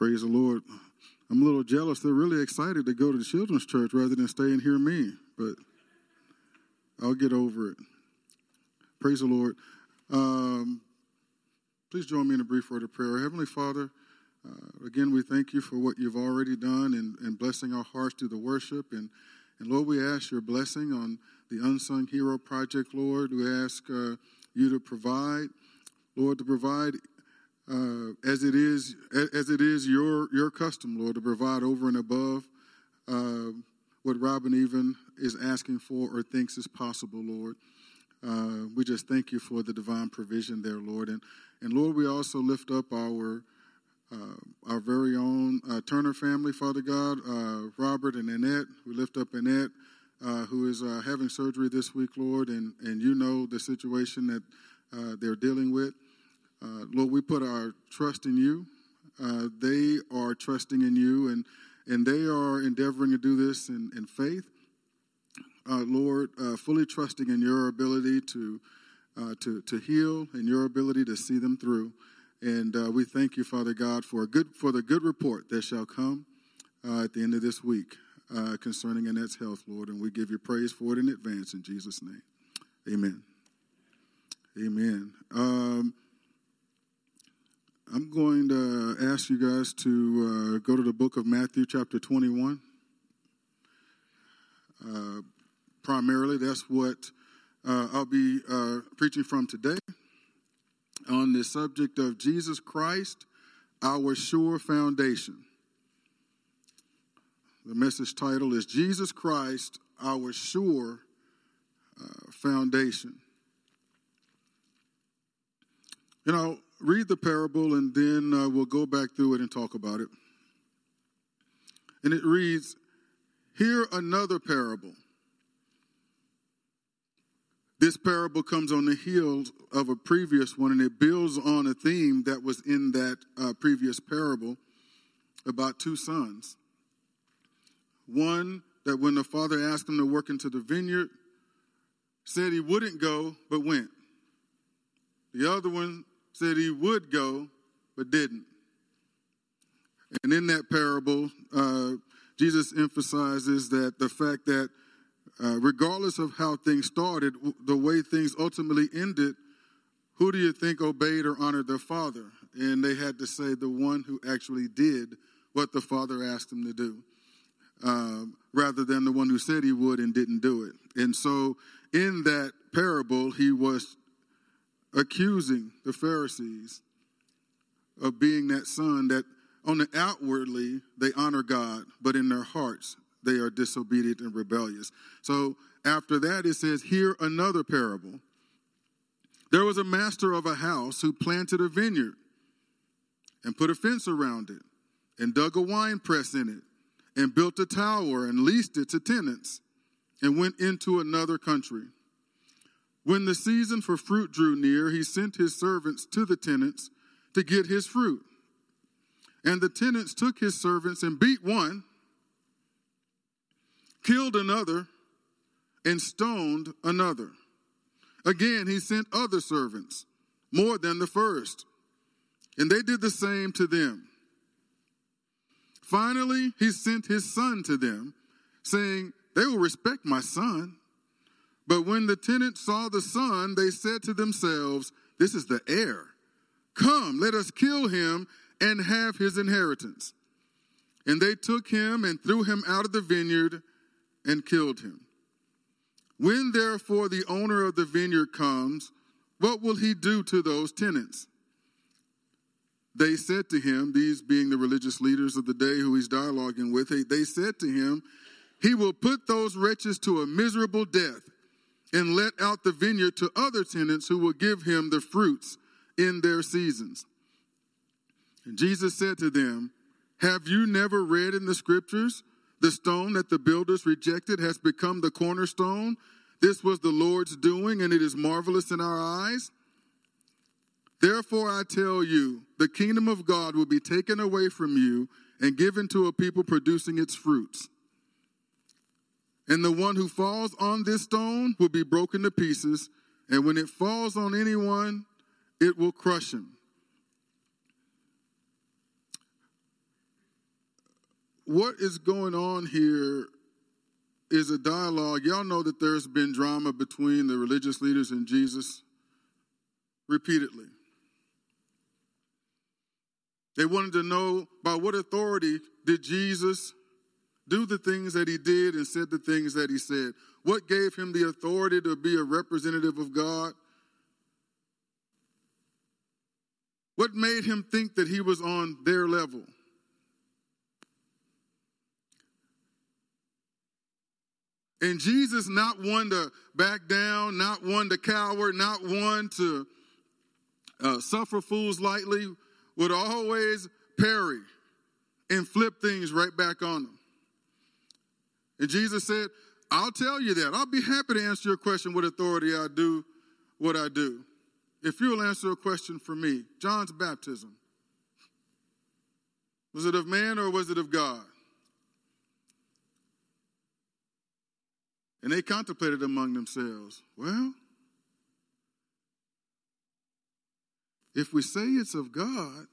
Praise the Lord. I'm a little jealous. They're really excited to go to the children's church rather than stay and hear me, but I'll get over it. Praise the Lord. Um, please join me in a brief word of prayer. Heavenly Father, uh, again, we thank you for what you've already done and, and blessing our hearts through the worship. And, and Lord, we ask your blessing on the Unsung Hero Project, Lord. We ask uh, you to provide, Lord, to provide uh, as it is as it is your your custom, Lord, to provide over and above uh, what Robin even is asking for or thinks is possible, Lord. Uh, we just thank you for the divine provision there, Lord, and and Lord, we also lift up our uh, our very own uh, Turner family, Father God, uh, Robert and Annette. We lift up Annette, who is having surgery this week, Lord, and and you know the situation that they're dealing with. Uh, Lord, we put our trust in you. Uh, they are trusting in you, and, and they are endeavoring to do this in, in faith. Uh, Lord, uh, fully trusting in your ability to, uh, to, to heal and your ability to see them through. And uh, we thank you, Father God, for, a good, for the good report that shall come at the end of this week concerning Annette's health, Lord. And we give you praise for it in advance in Jesus' name. Amen. Amen. Um, I'm going to ask you guys to uh, go to the book of Matthew, chapter 21. Uh, primarily, that's what uh, I'll be uh, preaching from today on the subject of Jesus Christ, our sure foundation. The message title is Jesus Christ, our sure uh, foundation. You know, read the parable and then uh, we'll go back through it and talk about it. And it reads Hear another parable. This parable comes on the heels of a previous one, and it builds on a theme that was in that uh, previous parable about two sons. One that when the father asked him to work into the vineyard, said he wouldn't go, but went. The other one said he would go, but didn't. And in that parable, uh, Jesus emphasizes that the fact that uh, regardless of how things started, the way things ultimately ended, who do you think obeyed or honored their father? And they had to say the one who actually did what the father asked him to do, um, rather than the one who said he would and didn't do it. And so, in that parable, he was accusing the Pharisees of being that son that on the outwardly they honor God, but in their hearts they are disobedient and rebellious. So after that, it says, Hear another parable. There was a master of a house who planted a vineyard and put a fence around it and dug a wine press in it and built a tower and leased it to tenants and went into another country. When the season for fruit drew near, he sent his servants to the tenants to get his fruit. And the tenants took his servants and beat one, killed another, and stoned another. Again, he sent other servants, more than the first, and they did the same to them. Finally, he sent his son to them, saying, They will respect my son. But when the tenants saw the son, they said to themselves, This is the heir. Come, let us kill him and have his inheritance. And they took him and threw him out of the vineyard and killed him. When therefore the owner of the vineyard comes, what will he do to those tenants? They said to him, these being the religious leaders of the day who he's dialoguing with, they said to him, He will put those wretches to a miserable death and let out the vineyard to other tenants who will give him the fruits in their seasons. And Jesus said to them, Have you never read in the scriptures, the stone that the builders rejected has become the cornerstone? This was the Lord's doing, and it is marvelous in our eyes. Therefore, I tell you, the kingdom of God will be taken away from you and given to a people producing its fruits. And the one who falls on this stone will be broken to pieces, and when it falls on anyone, it will crush him. what is going on here is a dialogue. Y'all know that there's been drama between the religious leaders and Jesus repeatedly. They wanted to know by what authority did Jesus do the things that he did and said the things that he said? What gave him the authority to be a representative of God? What made him think that he was on their level? And Jesus, not one to back down, not one to cower, not one to uh, suffer fools lightly, would always parry and flip things right back on them. And Jesus said, I'll tell you that. I'll be happy to answer your question with authority I do what I do. If you'll answer a question for me, John's baptism, was it of man or was it of God? And they contemplated among themselves, well, if we say it's of God,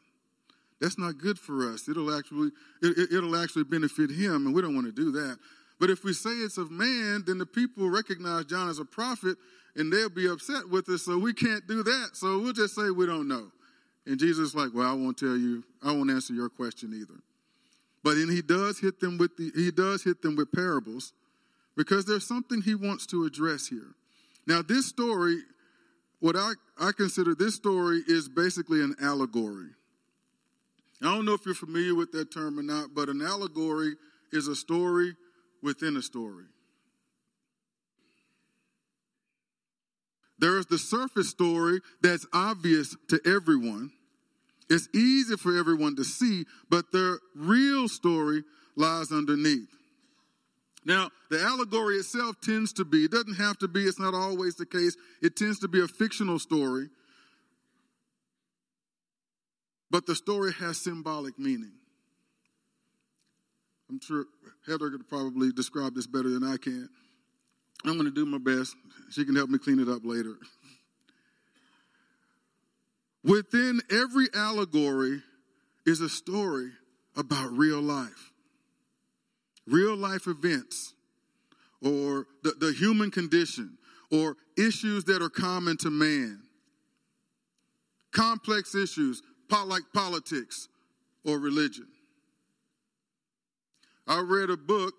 that's not good for us. It'll actually it, will actually benefit him, and we don't want to do that. But if we say it's of man, then the people recognize John as a prophet, and they'll be upset with us. So we can't do that. So we'll just say we don't know. And Jesus is like, well, I won't tell you. I won't answer your question either. But then he does hit them with the he does hit them with parables because there's something he wants to address here. Now, this story, what I, I consider this story is basically an allegory. I don't know if you're familiar with that term or not, but an allegory is a story within a story. There's the surface story that's obvious to everyone. It's easy for everyone to see, but the real story lies underneath. Now, the allegory itself tends to be, it doesn't have to be, it's not always the case, it tends to be a fictional story. But the story has symbolic meaning. I'm sure Heather could probably describe this better than I can. I'm going to do my best. She can help me clean it up later. Within every allegory is a story about real life real life events or the, the human condition or issues that are common to man, complex issues like politics or religion. I read a book,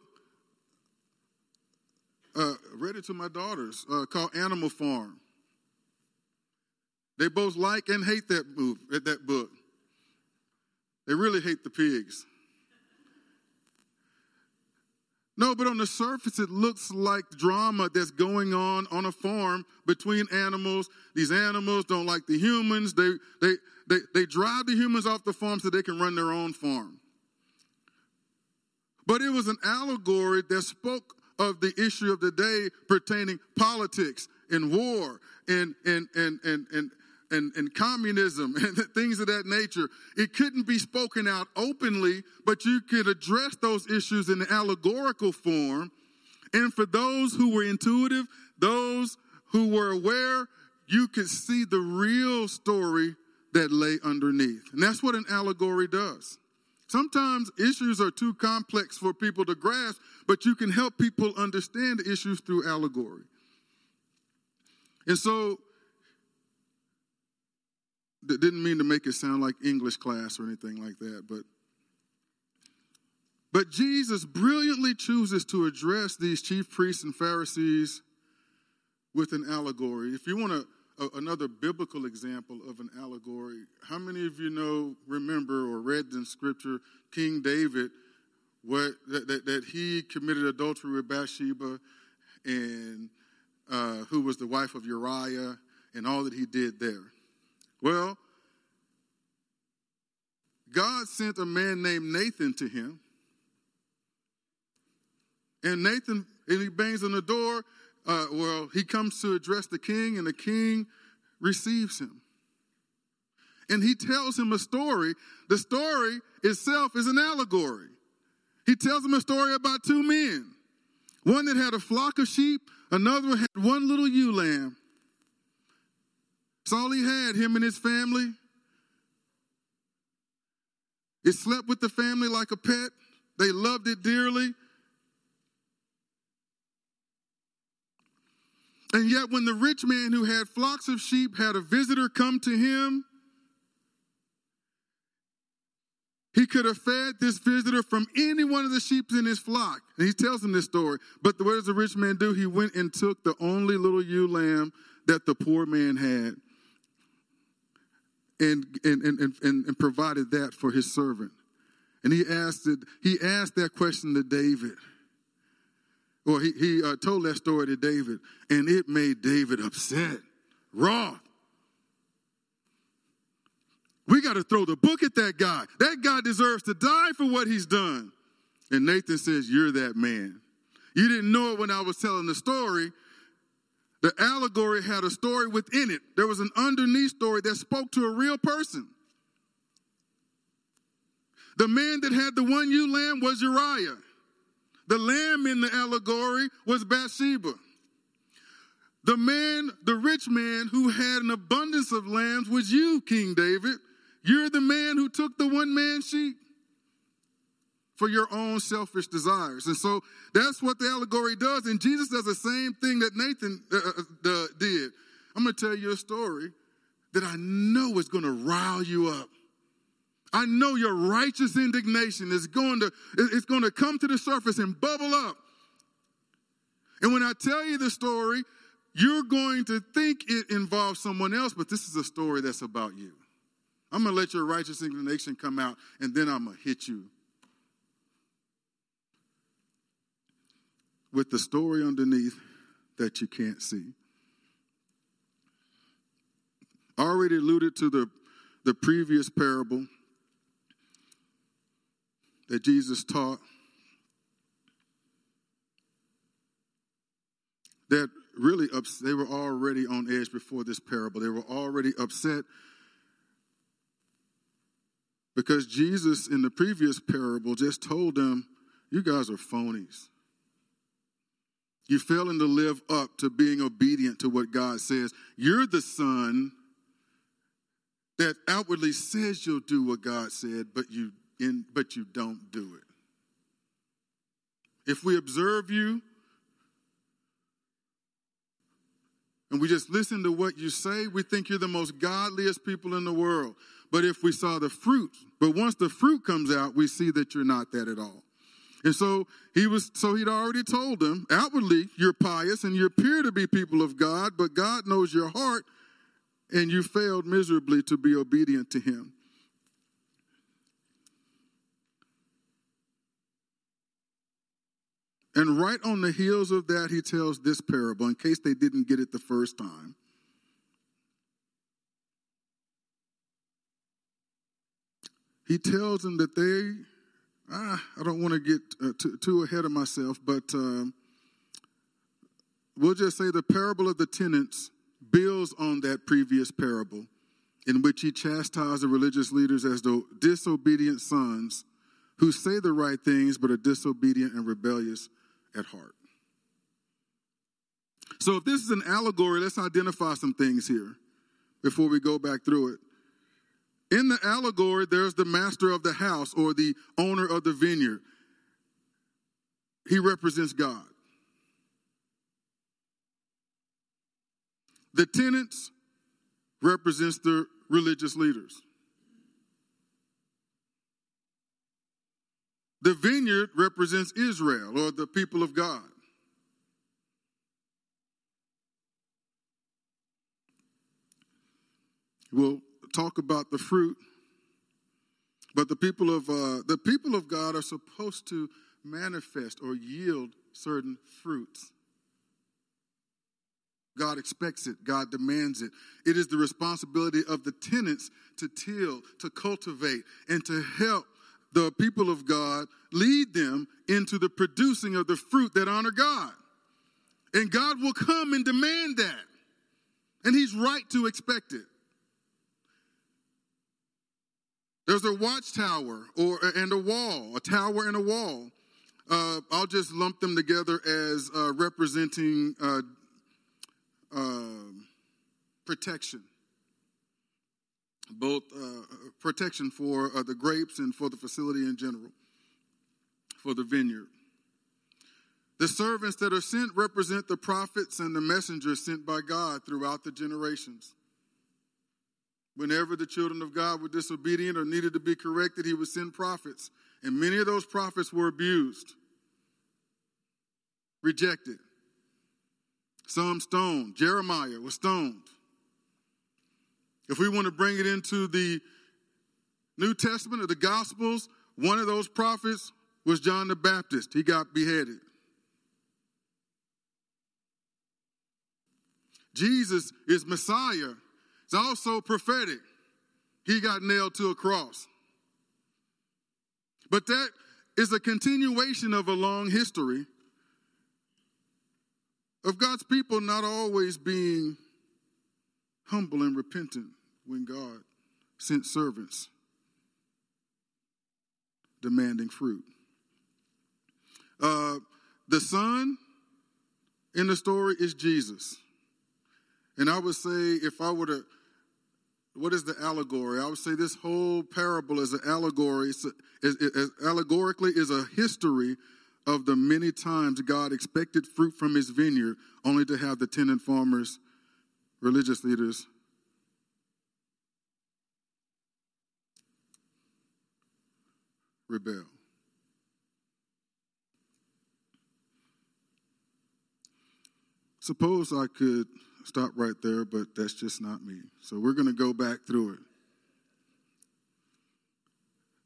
uh, read it to my daughters, uh, called Animal Farm. They both like and hate that move, that book. They really hate the pigs. No, but on the surface, it looks like drama that's going on on a farm between animals. These animals don't like the humans. They, they, they, they drive the humans off the farm so they can run their own farm. But it was an allegory that spoke of the issue of the day pertaining politics and war and, and, and, and, and, and, and communism and things of that nature. It couldn't be spoken out openly, but you could address those issues in an allegorical form. And for those who were intuitive, those who were aware, you could see the real story that lay underneath. And that's what an allegory does. Sometimes issues are too complex for people to grasp, but you can help people understand issues through allegory. And so didn't mean to make it sound like English class or anything like that, but but Jesus brilliantly chooses to address these chief priests and Pharisees with an allegory. If you want a, another biblical example of an allegory, how many of you know, remember, or read in Scripture King David, what that, that, that he committed adultery with Bathsheba, and uh, who was the wife of Uriah, and all that he did there. Well, God sent a man named Nathan to him. And Nathan, and he bangs on the door. Uh, well, he comes to address the king, and the king receives him. And he tells him a story. The story itself is an allegory. He tells him a story about two men one that had a flock of sheep, another had one little ewe lamb. It's all he had, him and his family. It slept with the family like a pet, They loved it dearly. And yet, when the rich man who had flocks of sheep had a visitor come to him, he could have fed this visitor from any one of the sheep in his flock. And he tells him this story. But what does the rich man do? He went and took the only little ewe lamb that the poor man had and, and, and, and, and provided that for his servant. And he asked, it, he asked that question to David. Well, he, he uh, told that story to David, and it made David upset, wroth. We got to throw the book at that guy. That guy deserves to die for what he's done. And Nathan says, You're that man. You didn't know it when I was telling the story. The allegory had a story within it. There was an underneath story that spoke to a real person. The man that had the one ewe lamb was Uriah. The lamb in the allegory was Bathsheba. The man, the rich man who had an abundance of lambs was you, King David. You're the man who took the one man sheep for your own selfish desires. And so that's what the allegory does. And Jesus does the same thing that Nathan uh, uh, uh did. I'm going to tell you a story that I know is going to rile you up. I know your righteous indignation is going to it's going to come to the surface and bubble up. And when I tell you the story, you're going to think it involves someone else, but this is a story that's about you. I'm going to let your righteous indignation come out, and then I'm going to hit you with the story underneath that you can't see. I already alluded to the, the previous parable that Jesus taught that really ups- they were already on edge before this parable. They were already upset because Jesus in the previous parable just told them, You guys are phonies. You're failing to live up to being obedient to what God says. You're the son that outwardly says you'll do what God said, but you in, but you don't do it. If we observe you and we just listen to what you say, we think you're the most godliest people in the world. But if we saw the fruit, but once the fruit comes out, we see that you're not that at all. And so he was so he'd already told them, outwardly you're pious and you appear to be people of God, but God knows your heart and you failed miserably to be obedient to him. And right on the heels of that, he tells this parable in case they didn't get it the first time. He tells them that they, ah, I don't want to get uh, too, too, ahead of myself, but um, we'll just say the parable of the tenants builds on that previous parable in which he chastised the religious leaders as the disobedient sons who say the right things but are disobedient and rebellious at heart. So, if this is an allegory, let's identify some things here before we go back through it. In the allegory, there's the master of the house or the owner of the vineyard. He represents God. The tenants represents the religious leaders. The vineyard represents Israel or the people of God. We'll talk about the fruit, but the people of uh, the people of God are supposed to manifest or yield certain fruits. God expects it. God demands it. It is the responsibility of the tenants to till, to cultivate, and to help the people of God, lead them into the producing of the fruit that honor God. And God will come and demand that. And He's right to expect it. There's a watchtower or and a wall, a tower and a wall. Uh, I'll just lump them together as uh, representing uh, um, protection both uh, protection for uh, the grapes and for the facility in general. for the vineyard. The servants that are sent represent the prophets and the messengers sent by God throughout the generations. Whenever the children of God were disobedient or needed to be corrected, he would send prophets. And many of those prophets were abused, rejected. Some stoned. Jeremiah was stoned. If we want to bring it into the New Testament or the Gospels, one of those prophets was John the Baptist. He got beheaded. Jesus is Messiah. It's also prophetic. He got nailed to a cross. But that is a continuation of a long history of God's people not always being humble and repentant when God sent servants demanding fruit. Uh, the son in the story is Jesus. And I would say, if I were to, what is the allegory? I would say this whole parable is an allegory, is, is, is, allegorically is a history of the many times God expected fruit from his vineyard, only to have the tenant farmers, religious leaders, rebel. Suppose I could stop right there, but that's just not me. So we're going to go back through it.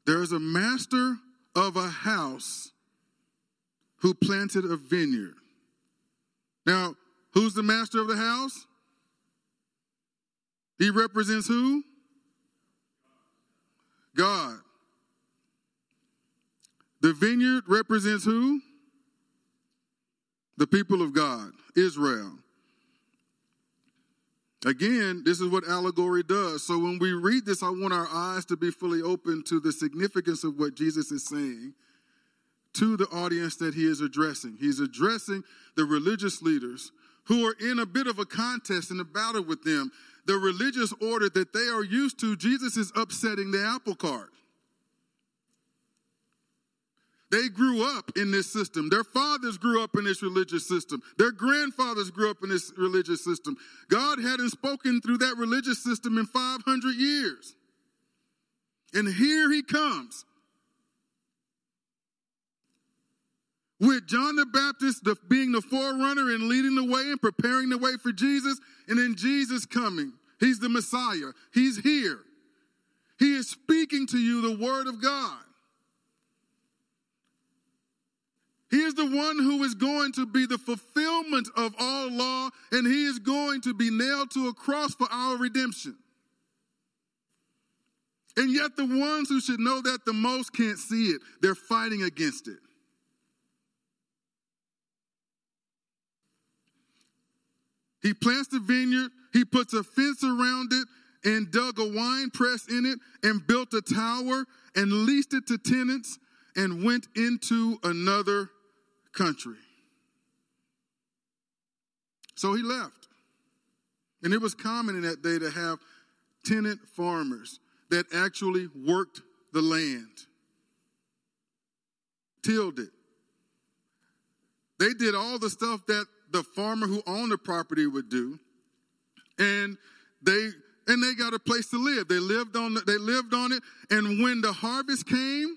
There's a master of a house who planted a vineyard. Now, who's the master of the house? He represents who? God. The vineyard represents who? The people of God, Israel. Again, this is what allegory does. So when we read this, I want our eyes to be fully open to the significance of what Jesus is saying to the audience that he is addressing. He's addressing the religious leaders who are in a bit of a contest and a battle with them. The religious order that they are used to, Jesus is upsetting the apple cart. They grew up in this system. Their fathers grew up in this religious system. Their grandfathers grew up in this religious system. God hadn't spoken through that religious system in 500 years. And here he comes with John the Baptist the, being the forerunner and leading the way and preparing the way for Jesus, and then Jesus coming. He's the Messiah. He's here. He is speaking to you the word of God. He is the one who is going to be the fulfillment of all law, and he is going to be nailed to a cross for our redemption. And yet, the ones who should know that the most can't see it, they're fighting against it. He plants the vineyard, he puts a fence around it, and dug a wine press in it, and built a tower, and leased it to tenants, and went into another country. So he left. And it was common in that day to have tenant farmers that actually worked the land, tilled it. They did all the stuff that the farmer who owned the property would do. And they and they got a place to live. They lived on they lived on it and when the harvest came,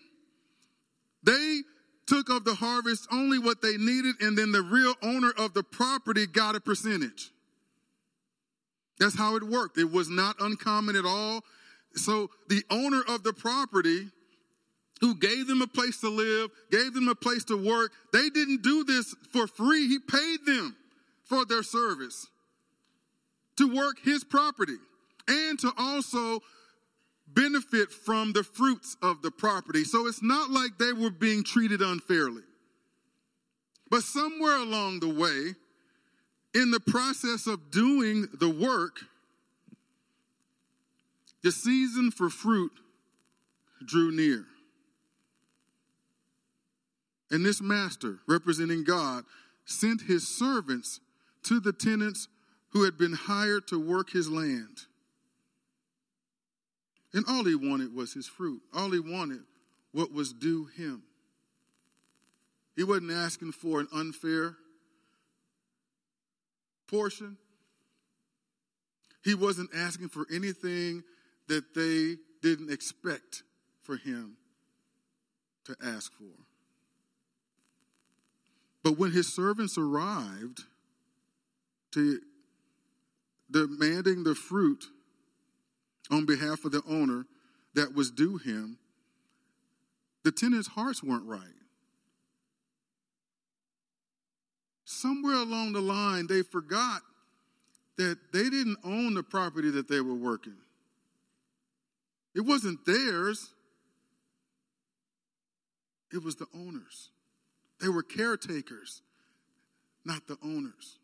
they took of the harvest only what they needed, and then the real owner of the property got a percentage. That's how it worked. It was not uncommon at all. So the owner of the property who gave them a place to live, gave them a place to work, they didn't do this for free. He paid them for their service to work his property and to also benefit from the fruits of the property. So it's not like they were being treated unfairly. But somewhere along the way, in the process of doing the work, the season for fruit drew near. And this master, representing God, sent his servants to the tenants who had been hired to work his land. And all he wanted was his fruit. All he wanted what was due him. He wasn't asking for an unfair portion. He wasn't asking for anything that they didn't expect for him to ask for. But when his servants arrived to demanding the fruit on behalf of the owner that was due him, the tenants' hearts weren't right. Somewhere along the line, they forgot that they didn't own the property that they were working. It wasn't theirs, it was the owners. They were caretakers, not the owners.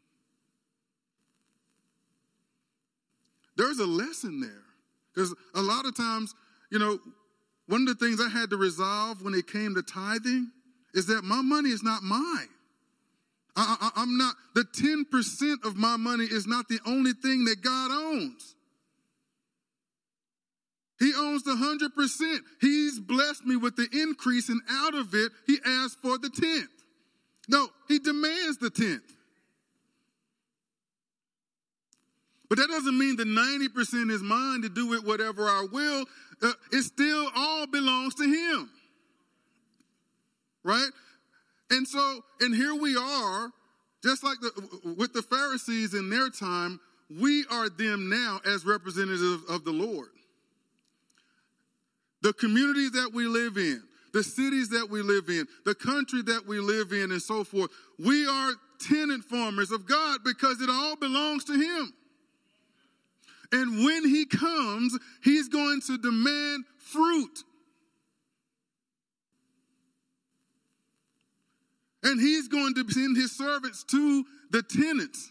There's a lesson there. Because a lot of times, you know, one of the things I had to resolve when it came to tithing is that my money is not mine. I, am not, the 10% of my money is not the only thing that God owns. He owns the 100%. He's blessed me with the increase, and out of it, He asks for the 10th. No, He demands the 10th. But that doesn't mean the 90% is mine to do with whatever I will. Uh, it still all belongs to Him. Right? And so, and here we are, just like the, with the Pharisees in their time, we are them now as representatives of the Lord. The communities that we live in, the cities that we live in, the country that we live in, and so forth, we are tenant farmers of God because it all belongs to Him. And when He comes, He's going to demand fruit. And he's going to send his servants to the tenants.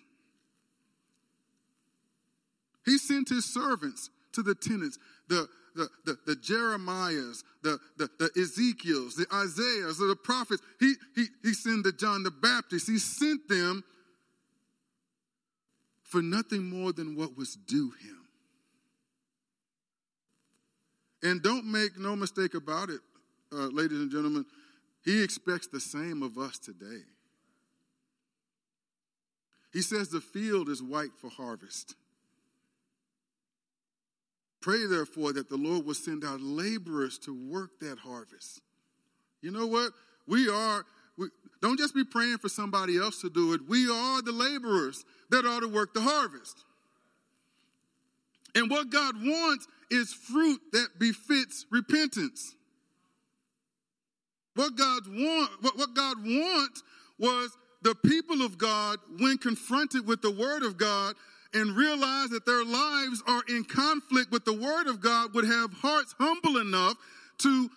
He sent his servants to the tenants, the, the, the, the Jeremiahs, the, the, the Ezekiels, the Isaiahs, the prophets. He, he, he sent the John the Baptist. He sent them for nothing more than what was due him. And don't make no mistake about it, uh, ladies and gentlemen. He expects the same of us today. He says the field is white for harvest. Pray, therefore, that the Lord will send out laborers to work that harvest. You know what? We are, we, don't just be praying for somebody else to do it. We are the laborers that are to work the harvest. And what God wants is fruit that befits repentance. What God want, what, what God wants was the people of God, when confronted with the word of God and realize that their lives are in conflict with the word of God, would have hearts humble enough to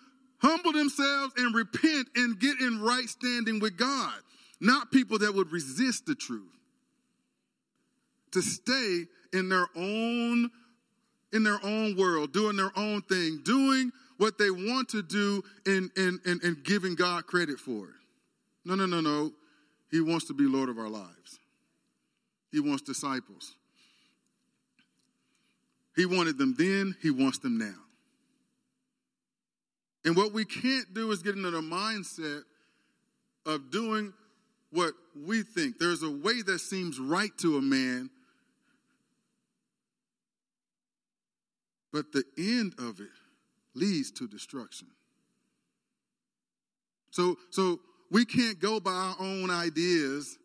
humble themselves and repent and get in right standing with God. Not people that would resist the truth. To stay in their own in their own world, doing their own thing, doing what they want to do and, and, and, and giving God credit for it. No, no, no, no. He wants to be Lord of our lives. He wants disciples. He wanted them then, he wants them now. And what we can't do is get into the mindset of doing what we think. There's a way that seems right to a man, but the end of it leads to destruction. So, so we can't go by our own ideas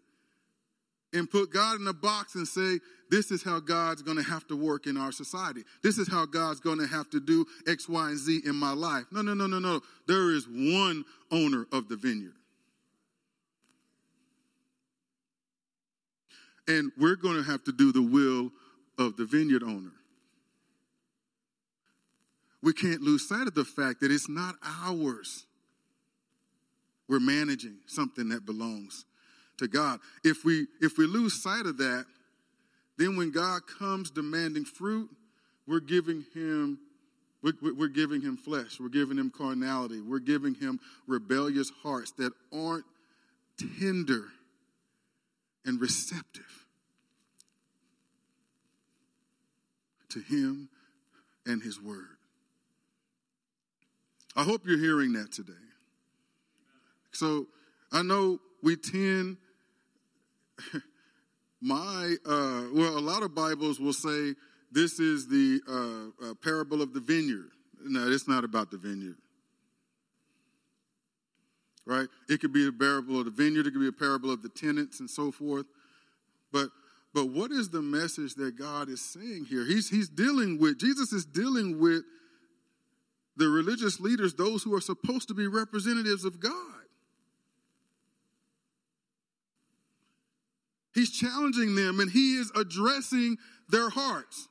and put God in a box and say, this is how God's going to have to work in our society. This is how God's going to have to do X, Y, and Z in my life. No, no, no, no, no. There is one owner of the vineyard. And we're going to have to do the will of the vineyard owner we can't lose sight of the fact that it's not ours. We're managing something that belongs to God. If we if we lose sight of that, then when God comes demanding fruit, we're giving him we're, we're giving him flesh. We're giving him carnality. We're giving him rebellious hearts that aren't tender and receptive to him and his word. I hope you're hearing that today. So I know we tend, my, uh, well, a lot of Bibles will say this is the uh, uh, parable of the vineyard. No, it's not about the vineyard. Right? It could be a parable of the vineyard, it could be a parable of the tenants and so forth. But but what is the message that God is saying here? He's he's dealing with Jesus is dealing with the religious leaders, those who are supposed to be representatives of God. He's challenging them and he is addressing their hearts,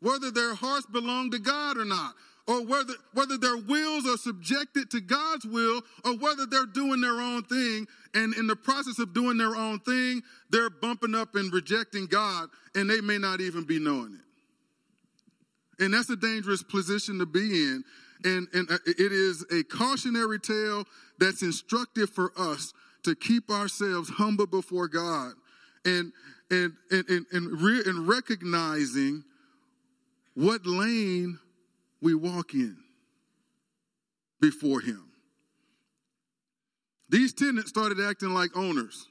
whether their hearts belong to God or not, or whether, whether their wills are subjected to God's will, or whether they're doing their own thing. And in the process of doing their own thing, they're bumping up and rejecting God, and they may not even be knowing it. And that's a dangerous position to be in and, and uh, it is a cautionary tale that's instructive for us to keep ourselves humble before God and, and, and, and, and, re- and recognizing what lane we walk in before Him. These tenants started acting like owners.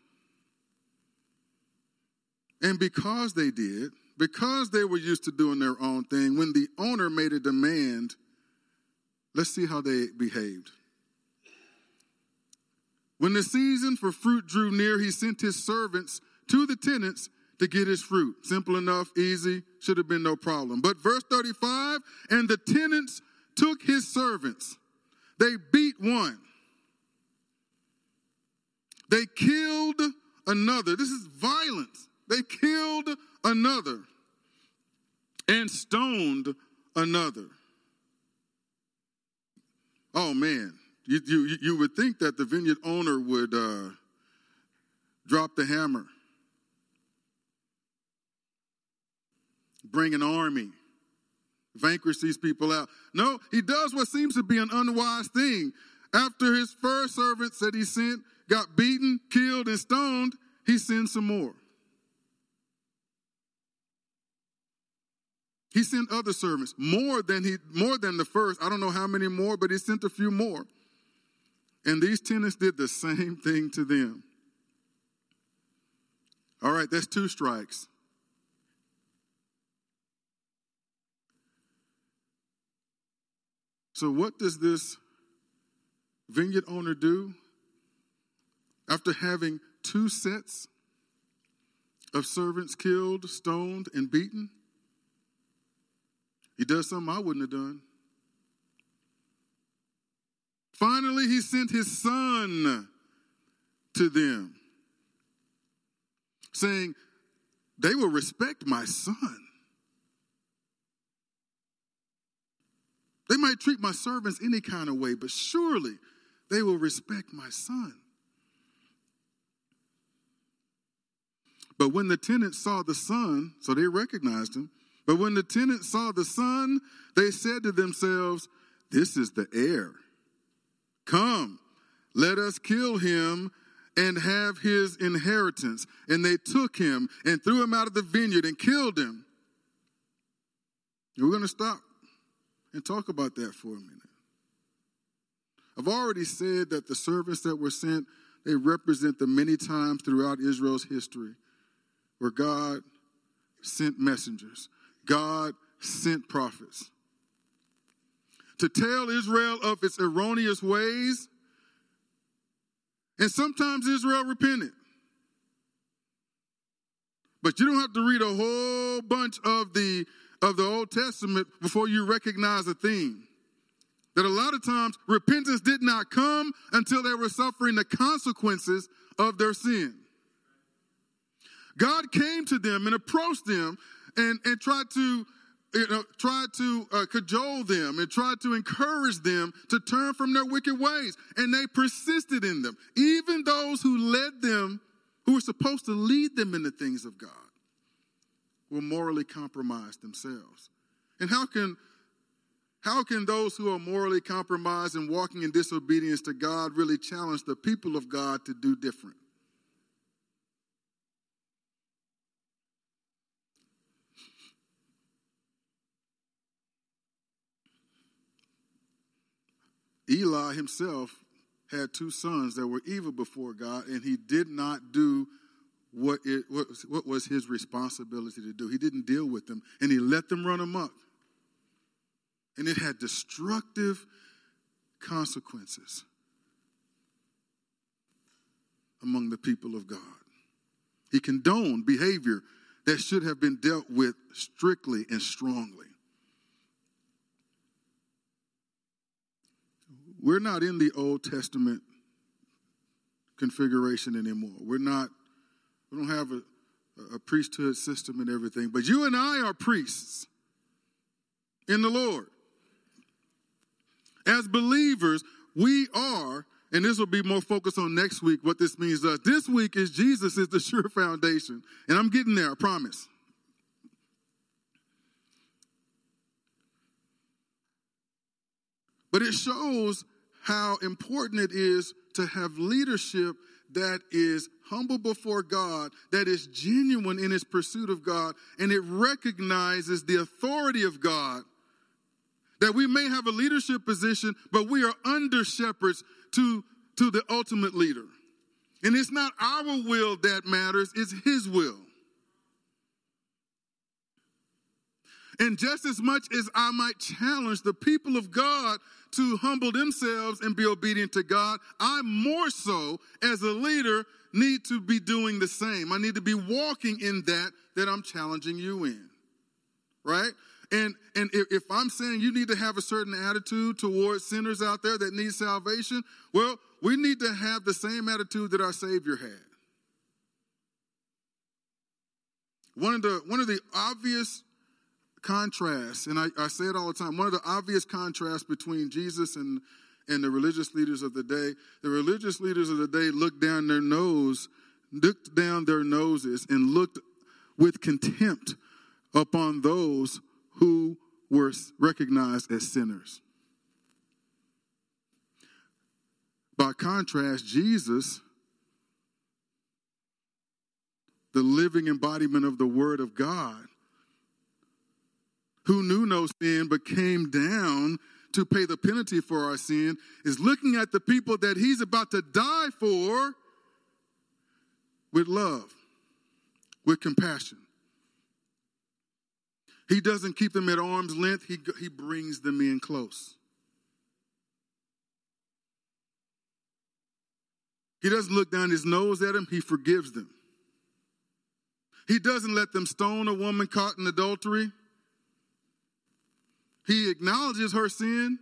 And because they did, because they were used to doing their own thing, when the owner made a demand, Let's see how they behaved. When the season for fruit drew near, he sent his servants to the tenants to get his fruit. Simple enough, easy, should have been no problem. But verse 35 and the tenants took his servants, they beat one, they killed another. This is violence. They killed another and stoned another. Oh man, you, you, you would think that the vineyard owner would uh, drop the hammer, bring an army, vanquish these people out. No, he does what seems to be an unwise thing. After his first servants that he sent got beaten, killed, and stoned, he sends some more. He sent other servants, more than he more than the first. I don't know how many more, but he sent a few more. And these tenants did the same thing to them. All right, that's two strikes. So, what does this vineyard owner do after having two sets of servants killed, stoned, and beaten? He does something I wouldn't have done. Finally, he sent his son to them, saying, They will respect my son. They might treat my servants any kind of way, but surely they will respect my son. But when the tenants saw the son, so they recognized him, but when the tenants saw the son, they said to themselves, This is the heir. Come, let us kill him and have his inheritance. And they took him and threw him out of the vineyard and killed him. We're going to stop and talk about that for a minute. I've already said that the servants that were sent, they represent the many times throughout Israel's history where God sent messengers. God sent prophets to tell Israel of its erroneous ways. And sometimes Israel repented. But you don't have to read a whole bunch of the of the Old Testament before you recognize a theme. That a lot of times repentance did not come until they were suffering the consequences of their sin. God came to them and approached them and, and tried to you know, tried to uh, cajole them and tried to encourage them to turn from their wicked ways. And they persisted in them. Even those who led them, who were supposed to lead them in the things of God, were morally compromised themselves. And how can how can those who are morally compromised and walking in disobedience to God really challenge the people of God to do different? Eli himself had two sons that were evil before God, and he did not do what, it, what, what was his responsibility to do. He didn't deal with them, and he let them run amok. And it had destructive consequences among the people of God. He condoned behavior that should have been dealt with strictly and strongly. We're not in the Old Testament configuration anymore. We're not, we don't have a, a priesthood system and everything, but you and I are priests in the Lord. As believers, we are, and this will be more focused on next week, what this means to us. This week is Jesus is the sure foundation. And I'm getting there, I promise. But it shows how important it is to have leadership that is humble before God, that is genuine in its pursuit of God, and it recognizes the authority of God. That we may have a leadership position, but we are under shepherds to, to the ultimate leader. And it's not our will that matters, it's His will. And just as much as I might challenge the people of God to humble themselves and be obedient to God, I more so, as a leader, need to be doing the same. I need to be walking in that that I'm challenging you in. Right? And and if, I'm saying you need to have a certain attitude towards sinners out there that need salvation, well, we need to have the same attitude that our Savior had. One of the one of the obvious contrast, and I, I say it all the time, one of the obvious contrasts between Jesus and, and the religious leaders of the day, the religious leaders of the day looked down their nose, looked down their noses, and looked with contempt upon those who were recognized as sinners. By contrast, Jesus, the living embodiment of the Word of God, who knew no sin but came down to pay the penalty for our sin, is looking at the people that he's about to die for with love, with compassion. He doesn't keep them at arm's length, he, he brings them in close. He doesn't look down his nose at them, he forgives them. He doesn't let them stone a woman caught in adultery. He acknowledges her sin,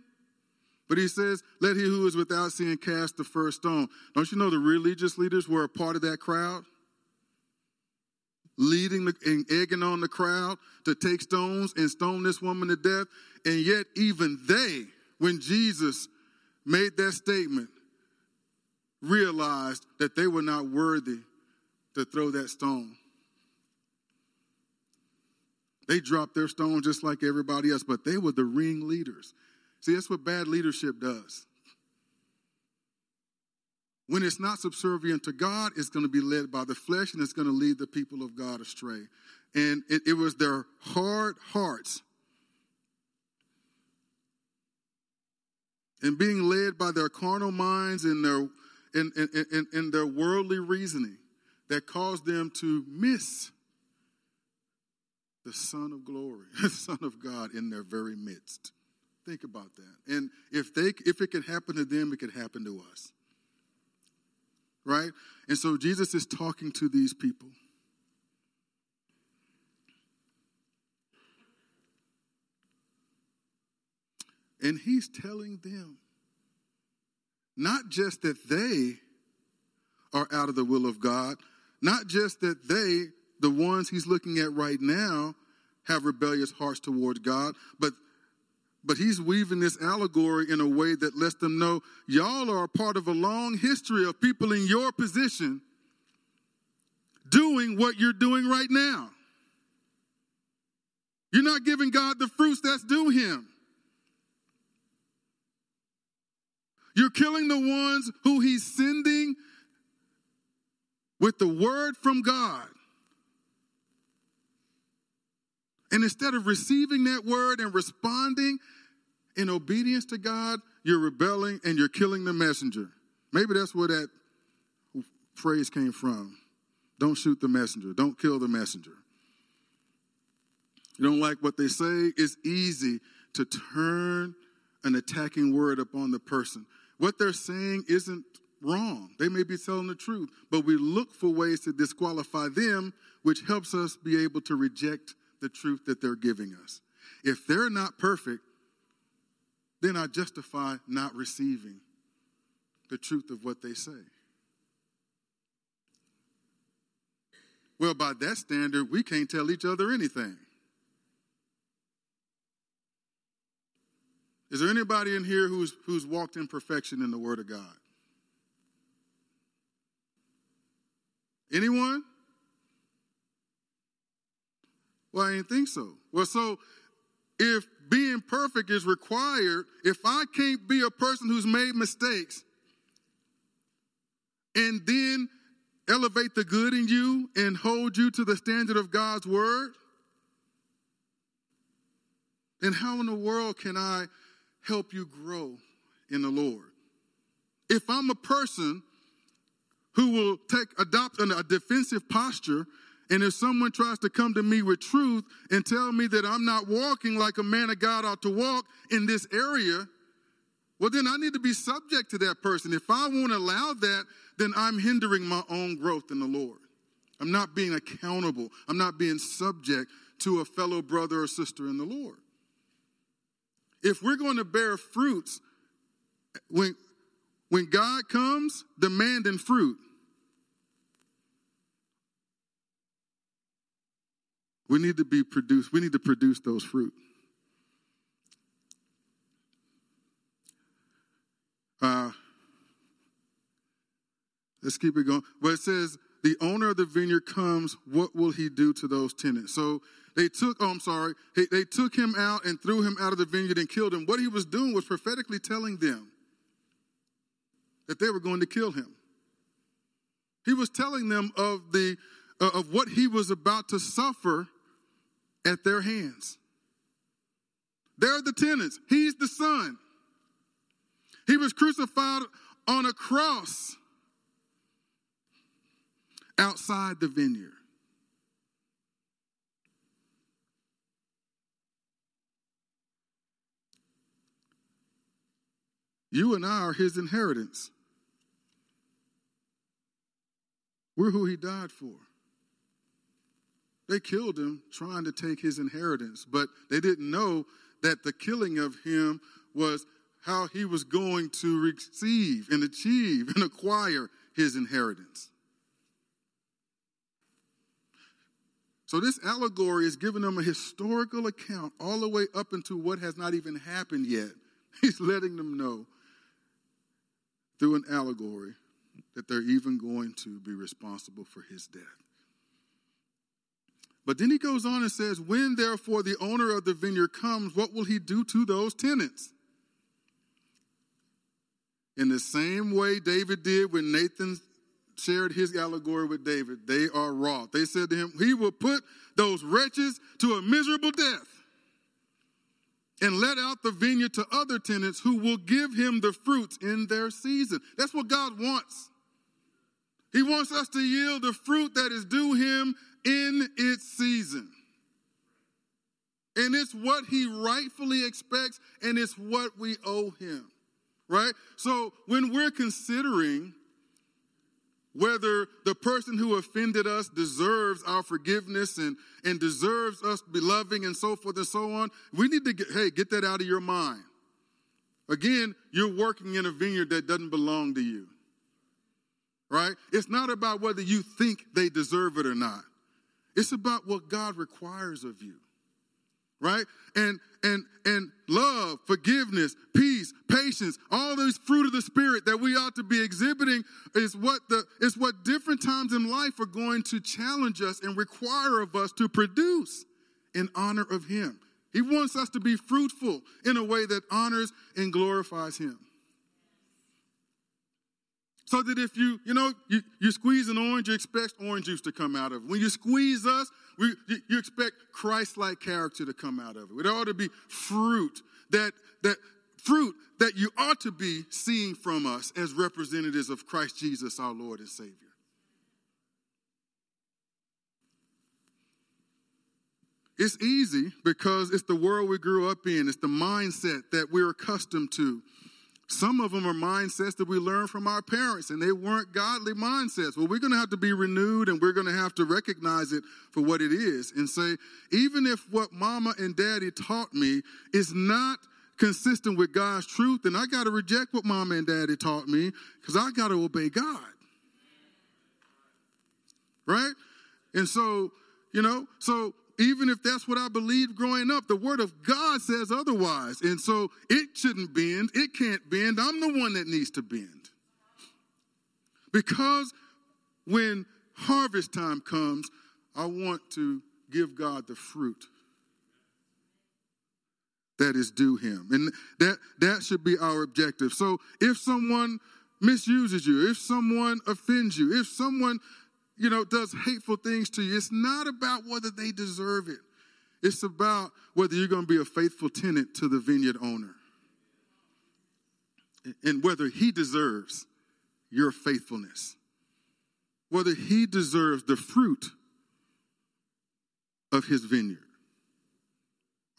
but he says, Let he who is without sin cast the first stone. Don't you know the religious leaders were a part of that crowd? Leading the, and egging on the crowd to take stones and stone this woman to death. And yet, even they, when Jesus made that statement, realized that they were not worthy to throw that stone. They dropped their stone just like everybody else, but they were the ringleaders. See, that's what bad leadership does. When it's not subservient to God, it's going to be led by the flesh and it's going to lead the people of God astray. And it, it was their hard hearts and being led by their carnal minds and their, and, and, and, and their worldly reasoning that caused them to miss the Son of glory, the Son of God in their very midst. Think about that. And if they if it could happen to them, it could happen to us. Right? And so Jesus is talking to these people. And he's telling them not just that they are out of the will of God, not just that they the ones he's looking at right now have rebellious hearts towards God, but but he's weaving this allegory in a way that lets them know y'all are a part of a long history of people in your position doing what you're doing right now. You're not giving God the fruits that's due him. You're killing the ones who he's sending with the word from God. And instead of receiving that word and responding in obedience to God, you're rebelling and you're killing the messenger. Maybe that's where that phrase came from. Don't shoot the messenger, don't kill the messenger. You don't like what they say, it's easy to turn an attacking word upon the person. What they're saying isn't wrong. They may be telling the truth, but we look for ways to disqualify them, which helps us be able to reject the truth that they're giving us. If they're not perfect, then I justify not receiving the truth of what they say. Well, by that standard, we can't tell each other anything. Is there anybody in here who's, who's walked in perfection in the Word of God? Anyone? Well, I didn't think so. Well, so if being perfect is required, if I can't be a person who's made mistakes and then elevate the good in you and hold you to the standard of God's word, then how in the world can I help you grow in the Lord? If I'm a person who will take adopt a defensive posture and if someone tries to come to me with truth and tell me that I'm not walking like a man of God ought to walk in this area, well, then I need to be subject to that person. If I won't allow that, then I'm hindering my own growth in the Lord. I'm not being accountable. I'm not being subject to a fellow brother or sister in the Lord. If we're going to bear fruits, when, when God comes demanding fruit, We need to be produced, we need to produce those fruit. Uh, let's keep it going. But it says, the owner of the vineyard comes, what will he do to those tenants? So they took, oh, I'm sorry, they, they took him out and threw him out of the vineyard and killed him. What he was doing was prophetically telling them that they were going to kill him. He was telling them of the uh, of what he was about to suffer at their hands. They're the tenants. He's the son. He was crucified on a cross outside the vineyard. You and I are his inheritance. We're who he died for. They killed him trying to take his inheritance, but they didn't know that the killing of him was how he was going to receive and achieve and acquire his inheritance. So, this allegory is giving them a historical account all the way up into what has not even happened yet. He's letting them know through an allegory that they're even going to be responsible for his death. But then he goes on and says, When therefore the owner of the vineyard comes, what will he do to those tenants? In the same way David did when Nathan shared his allegory with David, they are wroth. They said to him, He will put those wretches to a miserable death and let out the vineyard to other tenants who will give him the fruits in their season. That's what God wants. He wants us to yield the fruit that is due him in its season. And it's what he rightfully expects, and it's what we owe him, right? So when we're considering whether the person who offended us deserves our forgiveness and, and deserves us be loving and so forth and so on, we need to get, hey, get that out of your mind. Again, you're working in a vineyard that doesn't belong to you, right? It's not about whether you think they deserve it or not. It's about what God requires of you. Right? And and and love, forgiveness, peace, patience, all those fruit of the spirit that we ought to be exhibiting is what the is what different times in life are going to challenge us and require of us to produce in honor of him. He wants us to be fruitful in a way that honors and glorifies him. So that if you, you know, you, you squeeze an orange, you expect orange juice to come out of it. When you squeeze us, we, you expect Christ like character to come out of it. It ought to be fruit that, that fruit that you ought to be seeing from us as representatives of Christ Jesus, our Lord and Savior. It's easy because it's the world we grew up in, it's the mindset that we're accustomed to. Some of them are mindsets that we learned from our parents, and they weren't godly mindsets. Well, we're going to have to be renewed, and we're going to have to recognize it for what it is and say, even if what mama and daddy taught me is not consistent with God's truth, then I got to reject what mama and daddy taught me because I got to obey God. Right? And so, you know, so even if that's what I believed growing up, the word of God says otherwise. And so it shouldn't bend. It can't bend. I'm the one that needs to bend. Because when harvest time comes, I want to give God the fruit that is due him. And that that should be our objective. So if someone misuses you, if someone offends you, if someone you know, does hateful things to you, it's not about whether they deserve it. It's about whether you're going to be a faithful tenant to the vineyard owner and whether he deserves your faithfulness, whether he deserves the fruit of his vineyard.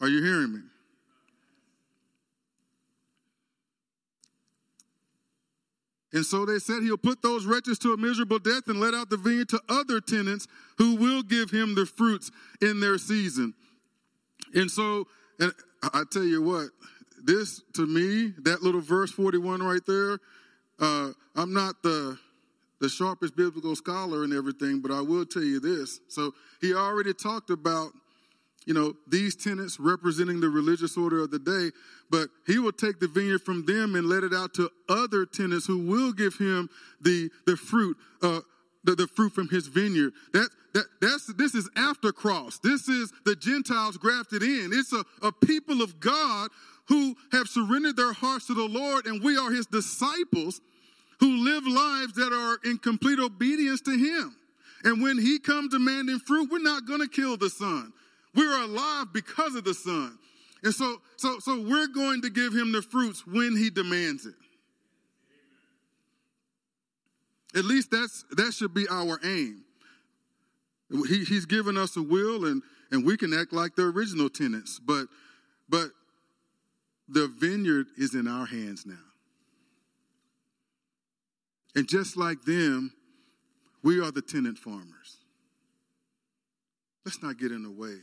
Are you hearing me? And so they said he'll put those wretches to a miserable death and let out the vineyard to other tenants who will give him the fruits in their season. And so, and I tell you what, this to me, that little verse 41 right there, uh, I'm not the the sharpest biblical scholar and everything, but I will tell you this. So he already talked about you know, these tenants representing the religious order of the day, but he will take the vineyard from them and let it out to other tenants who will give him the, the fruit, uh, the, the fruit from his vineyard. That, that, that's, this is after cross. This is the Gentiles grafted in. It's a, a people of God who have surrendered their hearts to the Lord, and we are his disciples who live lives that are in complete obedience to him. And when he comes demanding fruit, we're not going to kill the son. We're alive because of the Son. And so, so, so we're going to give him the fruits when he demands it. At least that's that should be our aim. He, he's given us a will, and and we can act like the original tenants, but but the vineyard is in our hands now. And just like them, we are the tenant farmers. Let's not get in the way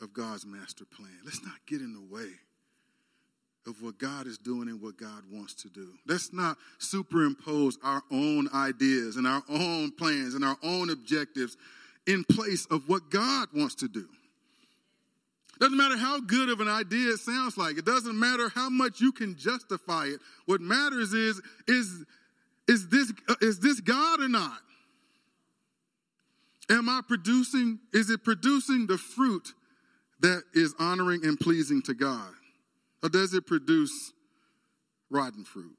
of God's master plan. Let's not get in the way of what God is doing and what God wants to do. Let's not superimpose our own ideas and our own plans and our own objectives in place of what God wants to do. Doesn't matter how good of an idea it sounds like. It doesn't matter how much you can justify it. What matters is is is this uh, is this God or not? Am I producing is it producing the fruit that is honoring and pleasing to God? Or does it produce rotten fruit?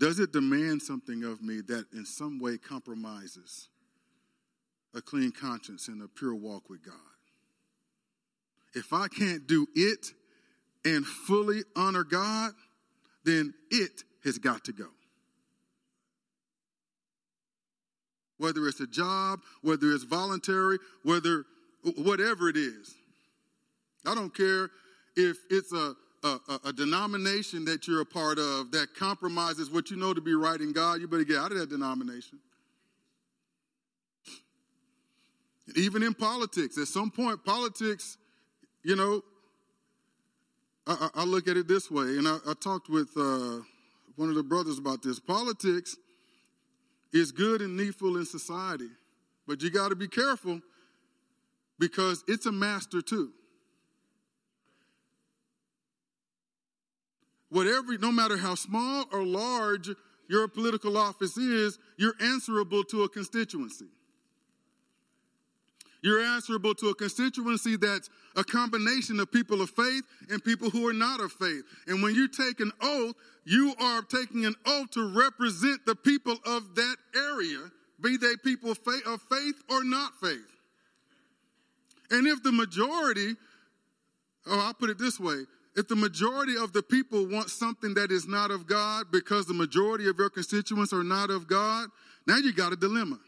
Does it demand something of me that in some way compromises a clean conscience and a pure walk with God? If I can't do it and fully honor God, then it has got to go. Whether it's a job, whether it's voluntary, whether whatever it is. I don't care if it's a, a, a, denomination that you're a part of that compromises what you know to be right in God, you better get out of that denomination. Even in politics, at some point, politics, you know, I, I look at it this way, and I, I talked with uh, one of the brothers about this. Politics is good and needful in society, but you got to be careful because it's a master too. Whatever, no matter how small or large your political office is, you're answerable to a constituency. You're answerable to a constituency that's a combination of people of faith and people who are not of faith. And when you take an oath, you are taking an oath to represent the people of that area, be they people of faith or not faith. And if the majority or I'll put it this way if the majority of the people want something that is not of God because the majority of your constituents are not of God, now you got a dilemma.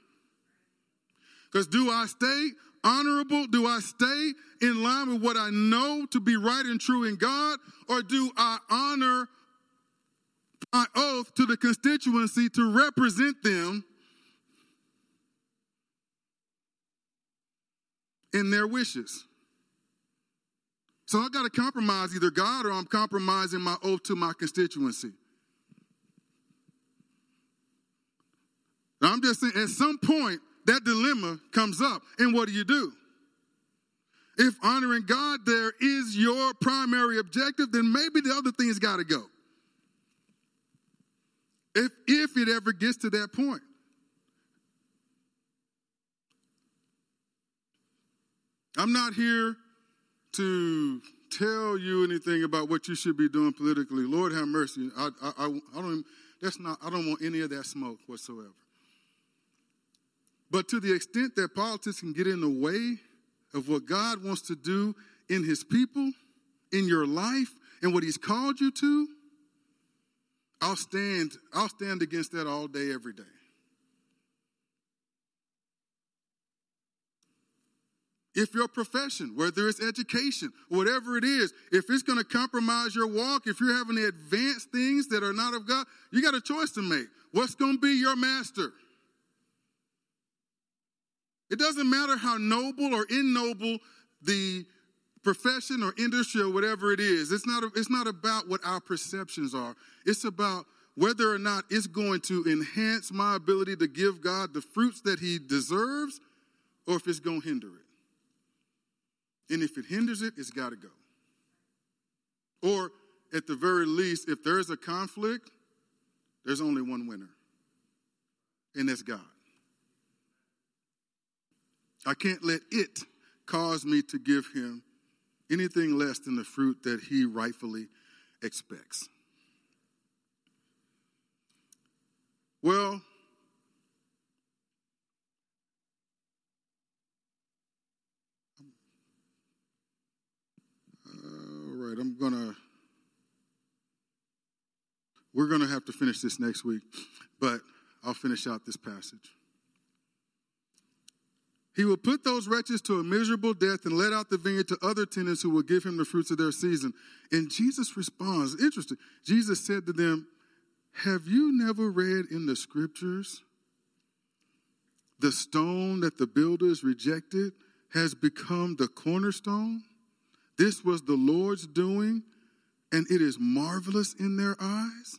Because do I stay honorable? Do I stay in line with what I know to be right and true in God? Or do I honor my oath to the constituency to represent them in their wishes? So I got to compromise either God or I'm compromising my oath to my constituency. Now I'm just saying, at some point, that dilemma comes up. And what do you do? If honoring God there is your primary objective, then maybe the other things got to go. If, if it ever gets to that point. I'm not here to tell you anything about what you should be doing politically. Lord have mercy. I, I, I, I don't. That's not. I don't want any of that smoke whatsoever. But to the extent that politics can get in the way of what God wants to do in His people, in your life, and what He's called you to, I'll stand. I'll stand against that all day, every day. if your profession, whether it's education, whatever it is, if it's going to compromise your walk, if you're having to advance things that are not of God, you got a choice to make. What's going to be your master? It doesn't matter how noble or ignoble the profession or industry or whatever it is. It's not, it's not about what our perceptions are. It's about whether or not it's going to enhance my ability to give God the fruits that He deserves or if it's going to hinder it. And if it hinders it, it's got to go. Or at the very least, if there's a conflict, there's only one winner, and that's God. I can't let it cause me to give him anything less than the fruit that he rightfully expects. Well, right, I'm going to, we're going to have to finish this next week, but I'll finish out this passage. He will put those wretches to a miserable death and let out the vineyard to other tenants who will give him the fruits of their season. And Jesus responds, interesting. Jesus said to them, Have you never read in the scriptures the stone that the builders rejected has become the cornerstone? This was the Lord's doing, and it is marvelous in their eyes.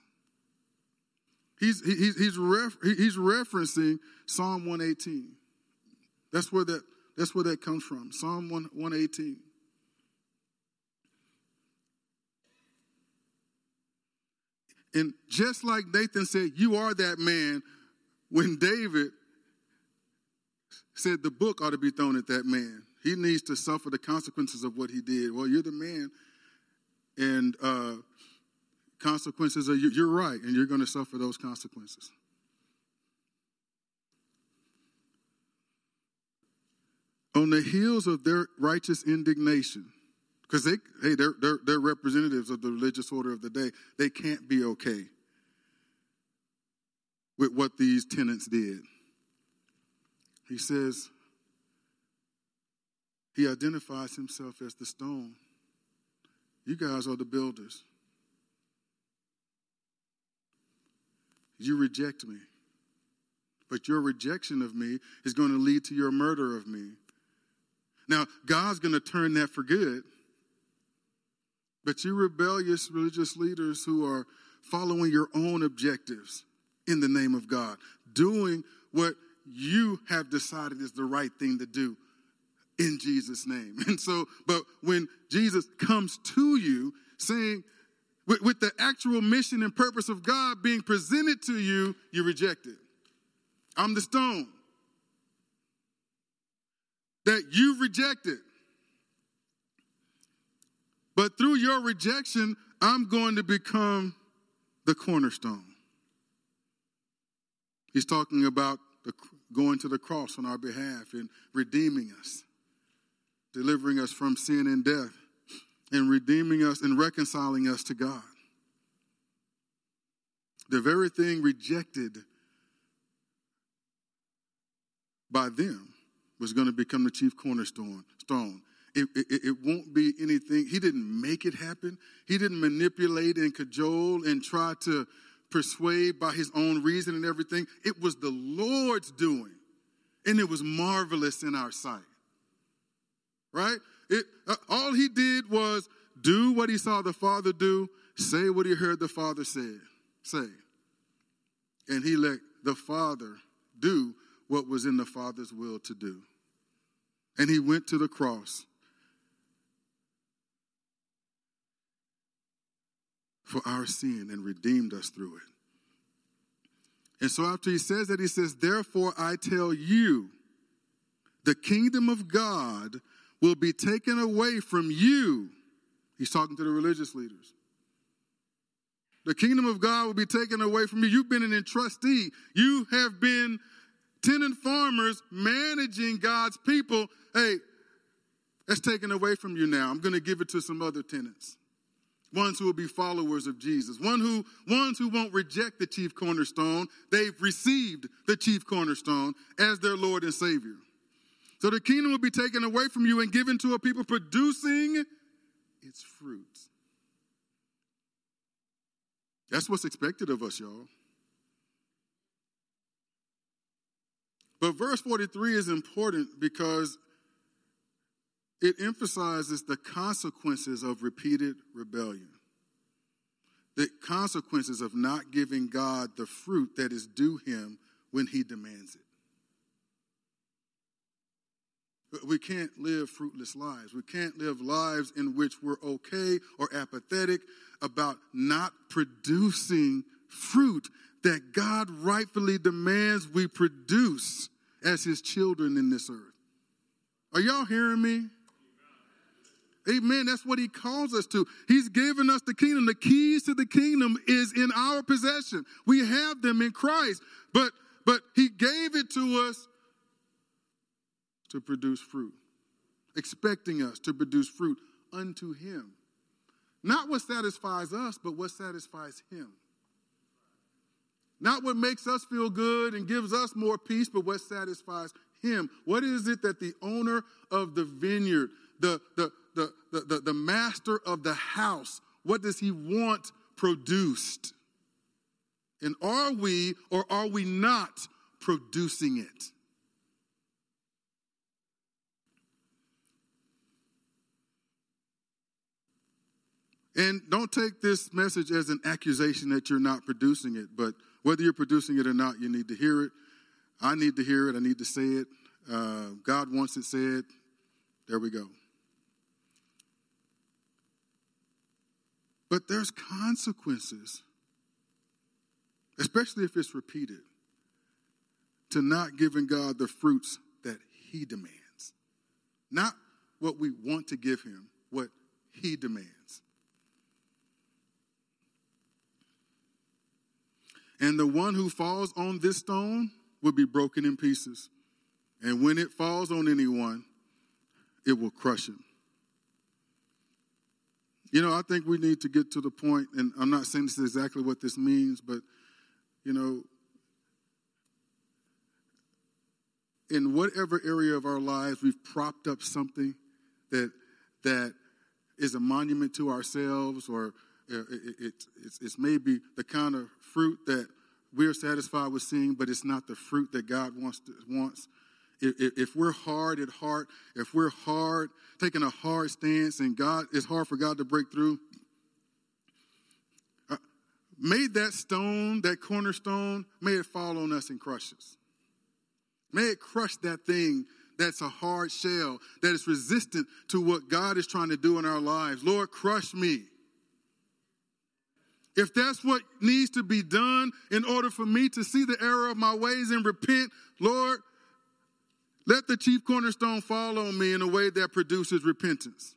He's, he's, he's, ref, he's referencing Psalm 118. That's where that, that's where that comes from, Psalm 1, 118. And just like Nathan said, You are that man, when David said the book ought to be thrown at that man. He needs to suffer the consequences of what he did. Well, you're the man, and uh, consequences are you're right, and you're going to suffer those consequences. On the heels of their righteous indignation, because they hey they're, they're they're representatives of the religious order of the day. They can't be okay with what these tenants did. He says, he identifies himself as the stone. You guys are the builders. You reject me. But your rejection of me is going to lead to your murder of me. Now, God's going to turn that for good. But you rebellious religious leaders who are following your own objectives in the name of God, doing what you have decided is the right thing to do, in Jesus' name. And so, but when Jesus comes to you saying, with, with, the actual mission and purpose of God being presented to you, you reject it. I'm the stone that you rejected. But through your rejection, I'm going to become the cornerstone. He's talking about the, going to the cross on our behalf and redeeming us delivering us from sin and death. and redeeming us and reconciling us to God. The very thing rejected by them was going to become the chief cornerstone. Stone. It, it, it, won't be anything. He didn't make it happen. He didn't manipulate and cajole and try to persuade by his own reason and everything. It was the Lord's doing, and it was marvelous in our sight. Right? It, uh, all he did was do what he saw the Father do, say what he heard the Father said, say. And he let the Father do what was in the Father's will to do. And he went to the cross for our sin and redeemed us through it. And so after he says that, he says, Therefore I tell you, the kingdom of God will be taken away from you. He's talking to the religious leaders. The kingdom of God will be taken away from you. You've been an entrustee. You have been tenant farmers managing God's people. Hey, that's taken away from you now. I'm going to give it to some other tenants. Ones who will be followers of Jesus. One who, ones who won't reject the chief cornerstone. They've received the chief cornerstone as their Lord and Savior. So the kingdom will be taken away from you and given to a people producing its fruits. That's what's expected of us, y'all. But verse 43 is important because it emphasizes the consequences of repeated rebellion. The consequences of not giving God the fruit that is due him when he demands it. We can't live fruitless lives. We can't live lives in which we're okay or apathetic about not producing fruit that God rightfully demands we produce as his children in this earth. Are y'all hearing me? Amen. That's what he calls us to. He's given us the kingdom. The keys to the kingdom is in our possession. We have them in Christ. But but he gave it to us to produce fruit, expecting us to produce fruit unto him. Not what satisfies us, but what satisfies him. Not what makes us feel good and gives us more peace, but what satisfies him. What is it that the owner of the vineyard, the, the, the, the, the, master of the house, what does he want produced? And are we or are we not producing it? And don't take this message as an accusation that you're not producing it, but whether you're producing it or not, you need to hear it. I need to hear it. I need to say it. Uh, God wants it said. There we go. But there's consequences, especially if it's repeated, to not giving God the fruits that He demands. Not what we want to give Him, what He demands. And the one who falls on this stone will be broken in pieces. And when it falls on anyone, it will crush him. You know, I think we need to get to the point, and I'm not saying this is exactly what this means, but, you know, in whatever area of our lives we've propped up something that that is a monument to ourselves or it, it, it's, it's maybe the kind of fruit that we're satisfied with seeing, but it's not the fruit that God wants. To, wants. If, if we're hard at heart, if we're hard, taking a hard stance, and God, it's hard for God to break through. Uh, may that stone, that cornerstone, may it fall on us and crush us. May it crush that thing that's a hard shell, that is resistant to what God is trying to do in our lives. Lord, crush me. If that's what needs to be done in order for me to see the error of my ways and repent, Lord, let the chief cornerstone fall on me in a way that produces repentance.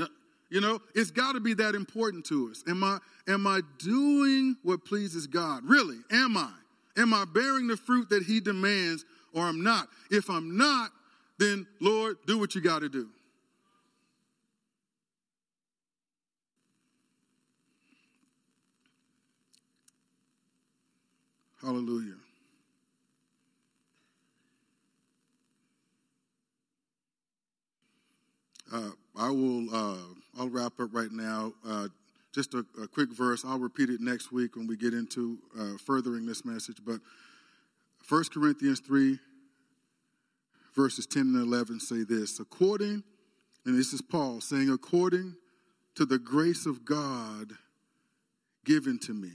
Uh, you know, it's got to be that important to us. Am I am I doing what pleases God? Really? Am I? Am I bearing the fruit that he demands or I'm not? If I'm not, then Lord, do what you got to do. Hallelujah. Uh, I will. Uh, I'll wrap up right now. Uh, just a, a, quick verse. I'll repeat it next week when we get into uh, furthering this message. But 1 Corinthians three, verses ten and eleven say this: According, and this is Paul saying, according to the grace of God given to me,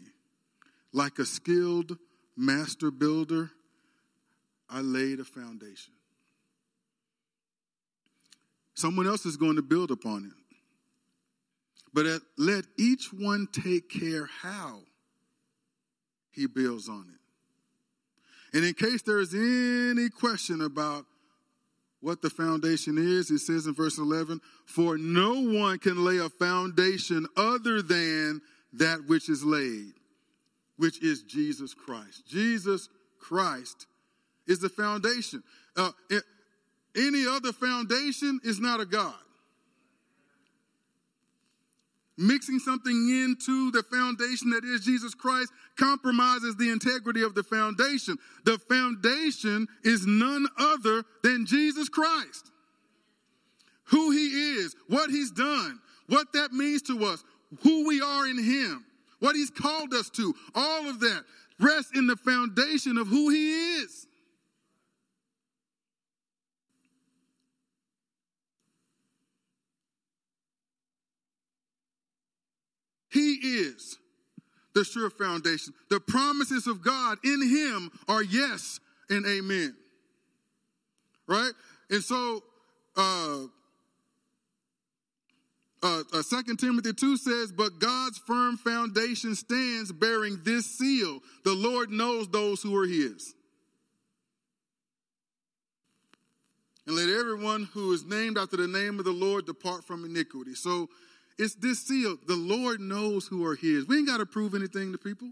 like a skilled master builder, I laid a foundation. Someone else is going to build upon it. But let each one take care how he builds on it. And in case there is any question about what the foundation is, it says in verse 11, For no one can lay a foundation other than that which is laid, which is Jesus Christ. Jesus Christ is the foundation. Uh, any other foundation is not a God. Mixing something into the foundation that is Jesus Christ compromises the integrity of the foundation. The foundation is none other than Jesus Christ. Who he is, what he's done, what that means to us, who we are in him, what he's called us to, all of that rests in the foundation of who he is. He is the sure foundation. The promises of God in Him are yes and amen. Right? And so, uh, uh, uh, 2 Timothy 2 says, But God's firm foundation stands bearing this seal the Lord knows those who are His. And let everyone who is named after the name of the Lord depart from iniquity. So, it's this seal. The Lord knows who are His. We ain't got to prove anything to people.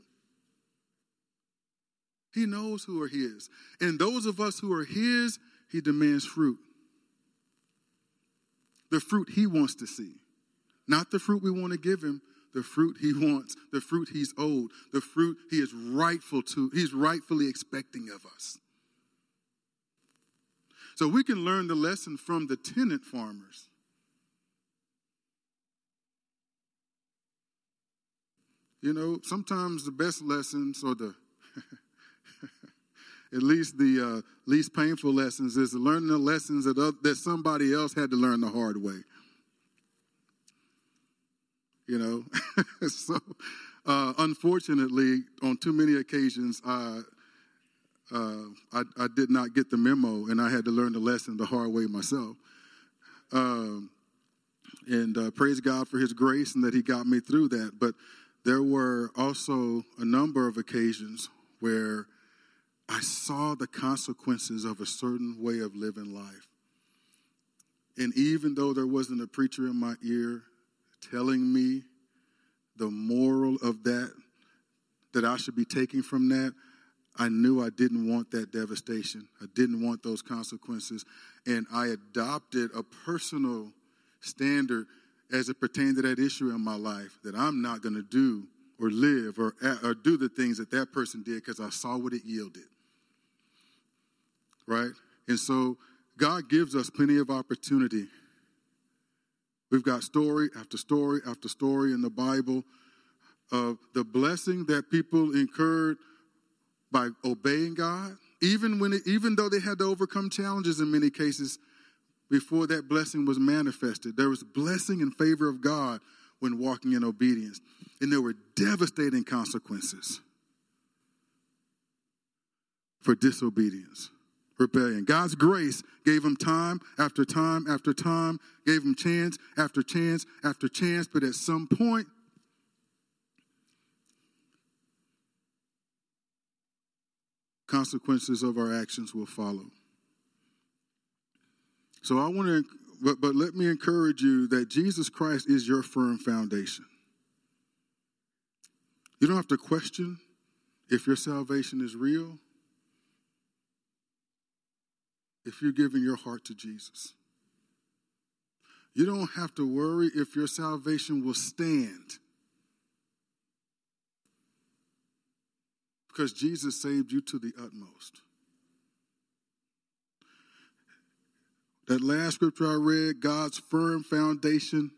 He knows who are His. And those of us who are His, He demands fruit. The fruit He wants to see. Not the fruit we want to give Him, the fruit He wants, the fruit He's owed, the fruit He is rightful to, He's rightfully expecting of us. So we can learn the lesson from the tenant farmers. You know, sometimes the best lessons, or the at least the uh, least painful lessons, is learning the lessons that, uh, that somebody else had to learn the hard way. You know, so uh, unfortunately, on too many occasions, I, uh, I, I did not get the memo, and I had to learn the lesson the hard way myself. Um, and uh, praise God for His grace and that He got me through that. But there were also a number of occasions where I saw the consequences of a certain way of living life. And even though there wasn't a preacher in my ear telling me the moral of that, that I should be taking from that, I knew I didn't want that devastation. I didn't want those consequences. And I adopted a personal standard as it pertained to that issue in my life that I'm not going to do or live or, or do the things that that person did because I saw what it yielded. Right? And so God gives us plenty of opportunity. We've got story after story after story in the Bible of the blessing that people incurred by obeying God, even when it, even though they had to overcome challenges in many cases before that blessing was manifested. There was blessing in favor of God when walking in obedience, and there were devastating consequences for disobedience, rebellion. God's grace gave him time after time after time, gave him chance after chance after chance, but at some point, consequences of our actions will follow. So I want to, but, but let me encourage you that Jesus Christ is your firm foundation. You don't have to question if your salvation is real, if you're giving your heart to Jesus. You don't have to worry if your salvation will stand. because Jesus saved you to the utmost. That last scripture I read, God's firm foundation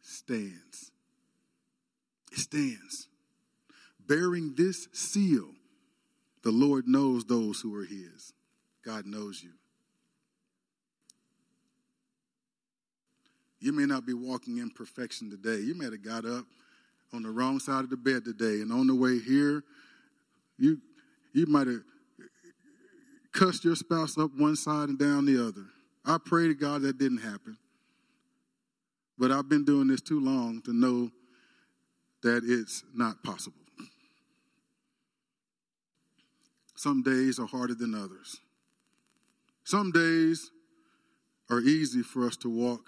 stands. It stands. Bearing this seal, the Lord knows those who are His. God knows you. You may not be walking in perfection today. You may have got up on the wrong side of the bed today, and on the way here, you you might have cussed your spouse up one side and down the other. I pray to God that didn't happen. But I've been doing this too long to know that it's not possible. Some days are harder than others. Some days are easy for us to walk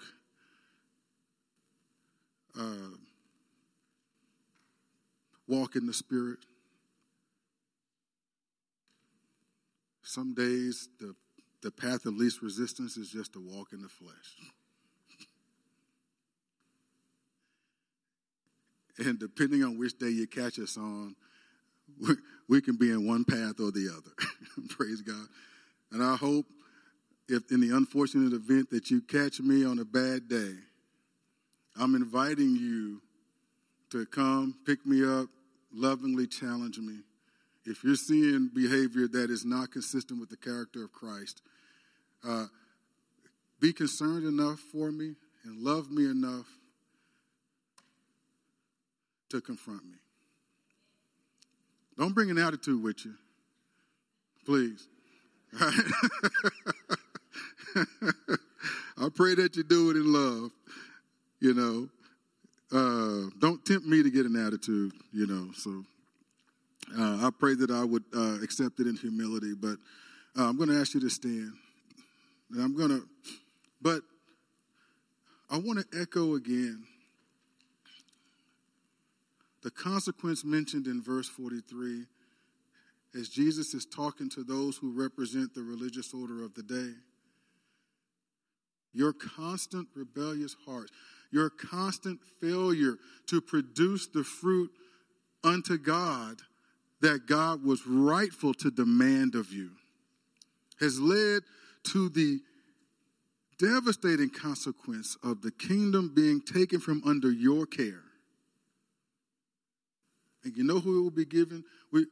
uh, walk in the Spirit. Some days, the, the path of least resistance is just to walk in the flesh. and depending on which day you catch us on, we, we can be in one path or the other. Praise God. And I hope if in the unfortunate event that you catch me on a bad day, I'm inviting you to come, pick me up, lovingly challenge me. If you're seeing behavior that is not consistent with the character of Christ, uh, be concerned enough for me and love me enough to confront me. Don't bring an attitude with you, please. I pray that you do it in love you know. Uh, don't tempt me to get an attitude, you know. So uh, I pray that I would uh, accept it in humility. But uh, I'm going to ask you to stand. And I'm going to, but I want to echo again the consequence mentioned in verse 43 as Jesus is talking to those who represent the religious order of the day. Your constant rebellious hearts your constant failure to produce the fruit unto God that God was rightful to demand of you has led to the devastating consequence of the kingdom being taken from under your care. And you know who it will be given? We,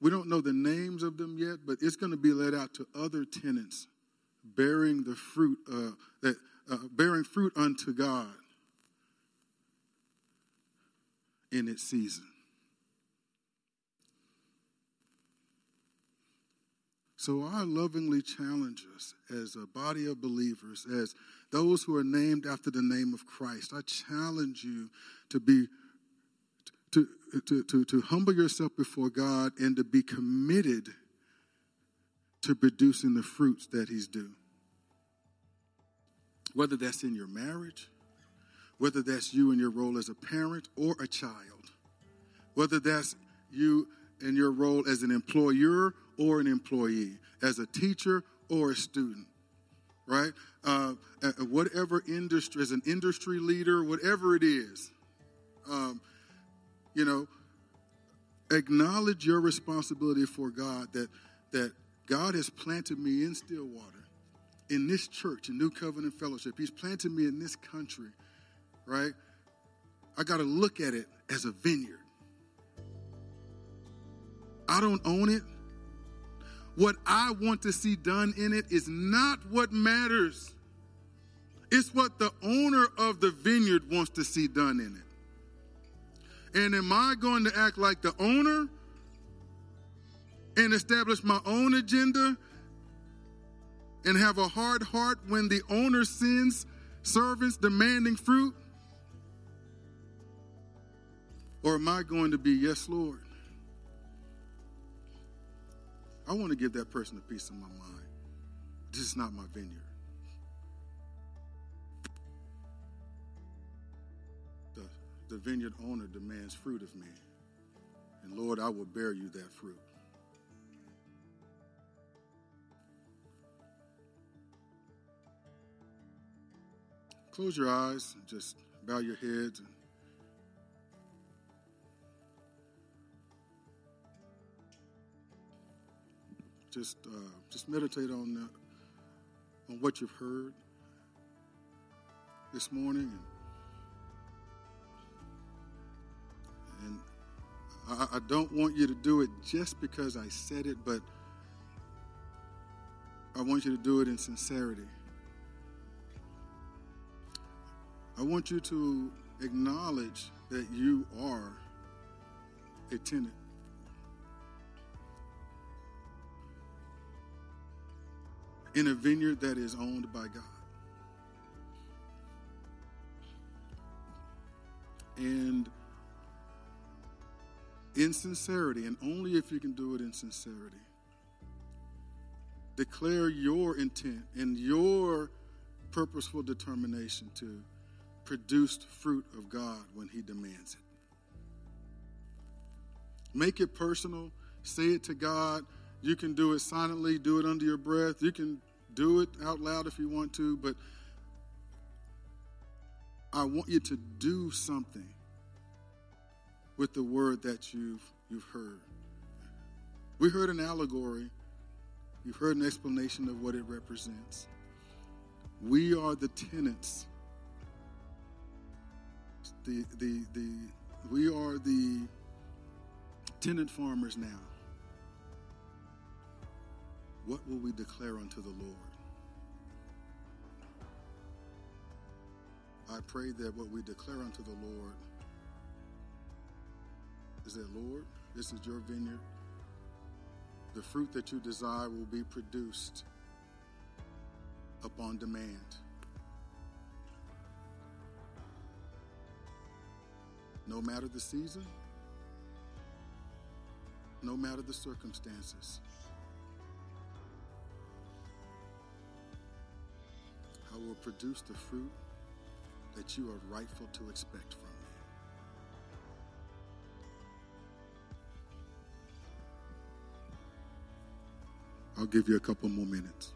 we don't know the names of them yet, but it's going to be let out to other tenants bearing the fruit uh, that uh, bearing fruit unto God in its season. So I lovingly challenge us as a body of believers, as those who are named after the name of Christ. I challenge you to be to, to, to, to humble yourself before God and to be committed to producing the fruits that He's due whether that's in your marriage, whether that's you in your role as a parent or a child, whether that's you in your role as an employer or an employee, as a teacher or a student, right? Uh, whatever industry, as an industry leader, whatever it is, um, you know, acknowledge your responsibility for God that that God has planted me in Stillwater in this church, in New Covenant Fellowship. He's planted me in this country, right? I got to look at it as a vineyard. I don't own it. What I want to see done in it is not what matters. It's what the owner of the vineyard wants to see done in it. And am I going to act like the owner and establish my own agenda and have a hard heart when the owner sends servants demanding fruit? Or am I going to be, yes, Lord? I want to give that person a piece of my mind. This is not my vineyard. The, the vineyard owner demands fruit of me. And Lord, I will bear you that fruit. Close your eyes and just bow your heads. And just uh, just meditate on on what you've heard this morning, and, and I, I don't want you to do it just because I said it, but I want you to do it in sincerity. I want you to acknowledge that you are a tenant. In a vineyard that is owned by God. And in sincerity, and only if you can do it in sincerity, declare your intent and your purposeful determination to produce fruit of God when He demands it. Make it personal, say it to God. You can do it silently, do it under your breath. You can do it out loud if you want to, but I want you to do something with the word that you've you've heard. We heard an allegory. You've heard an explanation of what it represents. We are the tenants. The the the we are the tenant farmers now. What will we declare unto the Lord? I pray that what we declare unto the Lord is that, Lord, this is your vineyard. The fruit that you desire will be produced upon demand. No matter the season, no matter the circumstances. I will produce the fruit that you are rightful to expect from me. I'll give you a couple more minutes.